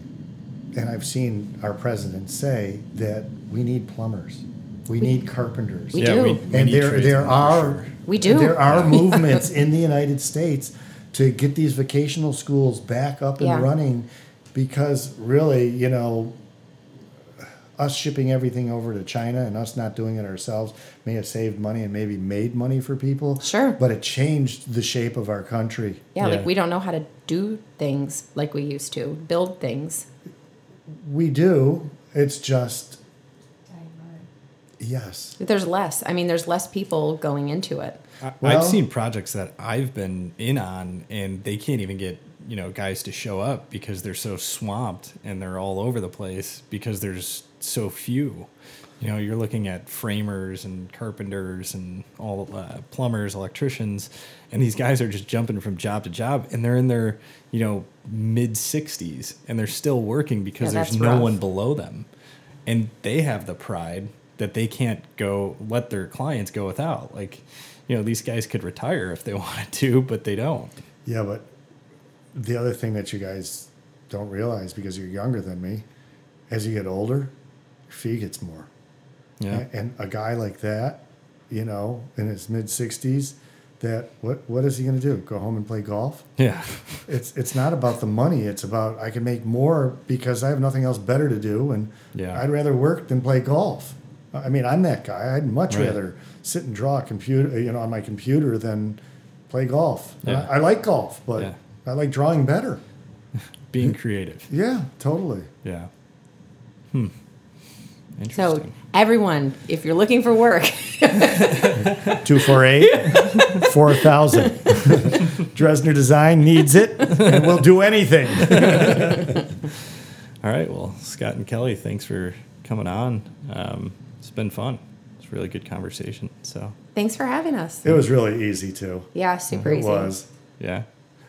and I've seen our president say that we need plumbers, we need carpenters, We yeah. do. We, we and there there are sure. We do. there are movements in the United States to get these vocational schools back up and Yeah. running, because really, you know, us shipping everything over to China and us not doing it ourselves may have saved money and maybe made money for people. Sure. But it changed the shape of our country. Yeah, Yeah. like we don't know how to do things like we used to, build things. We do. It's just yes. There's less. I mean, there's less people going into it. I- Well- I've seen projects that I've been in on, and they can't even get you know guys to show up because they're so swamped and they're all over the place because there's so few. You know, you're looking at framers and carpenters and all uh, plumbers, electricians, and these guys are just jumping from job to job, and they're in their you know mid 60s and they're still working because Yeah, there's no rough. one below them, and they have the pride that they can't go let their clients go without. Like, you know, these guys could retire if they wanted to, but they don't. Yeah, but the other thing that you guys don't realize because you're younger than me, as you get older, your fee gets more. Yeah. And a guy like that, you know, in his mid sixties, that what what is he going to do? Go home and play golf? Yeah. It's it's not about the money. It's about I can make more because I have nothing else better to do, and Yeah. I'd rather work than play golf. I mean, I'm that guy. I'd much Right. rather sit and draw a computer, you know, on my computer than play golf. Yeah. I, I like golf, but Yeah. I like drawing better. Being creative. Yeah, totally. Yeah. Hmm. So, everyone, if you're looking for work, 248 4000. Dresner Design needs it, and we'll do anything. All right. Well, Scott and Kelly, thanks for coming on. Um, it's been fun. It's a really good conversation. So, thanks for having us. It was really easy, too. Yeah, super It easy. It was. yeah.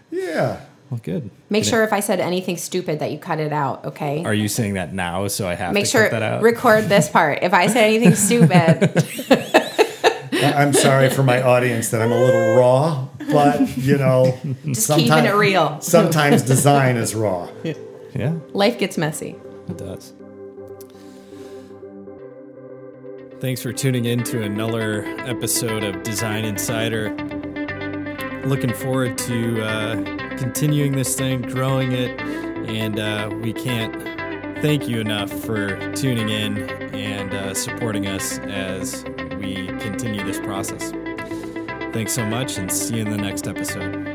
Yeah. Well, good. Make Gonna- sure if I said anything stupid that you cut it out, okay? Are you saying that now? So I have Make to sure cut that out. record this part. If I say anything stupid, I- I'm sorry for my audience that I'm a little raw, but, you know, just keeping it real. sometimes design is raw. yeah, Life gets messy. it does. Thanks for tuning in to another episode of Design Insider. Looking forward to uh, continuing this thing, growing it, and uh, we can't thank you enough for tuning in and uh, supporting us as we continue this process. Thanks so much, and see you in the next episode.